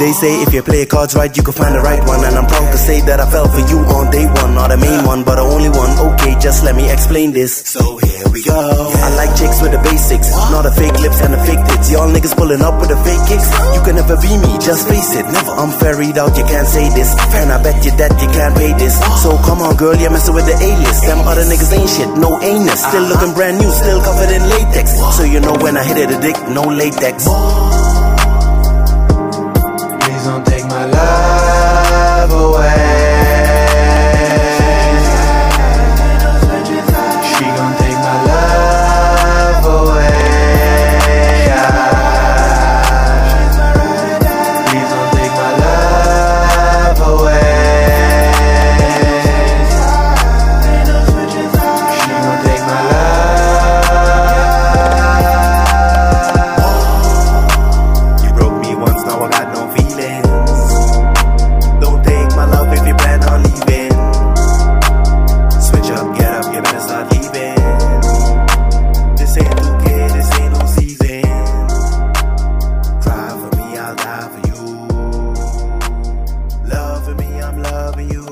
They say if you play cards right, you can find the right one. And I'm proud to say that I fell for you on day one. Not the main one, but the only one. Okay, just let me explain this. So here we go. Yeah. I like chicks with the basics, not the fake lips and the fake tits. Y'all niggas pulling up with the fake kicks. You can never be me, just face it. Never. I'm ferried out, you can't say this. And I bet you that you can't pay this. So come on, girl, you're messing with the A-list. Them other niggas ain't shit, no anus. Still looking brand new, still covered in latex. So you know when I hit it, a dick, no latex. Feelings. Don't take my love if you plan on leaving. Switch up, get up, you better start leaving. This ain't 2K, this ain't no season. Cry for me, I'll die for you. Love for me, I'm loving you.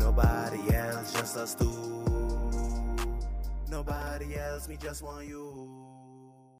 Nobody else, just us two. Nobody else, me just want you.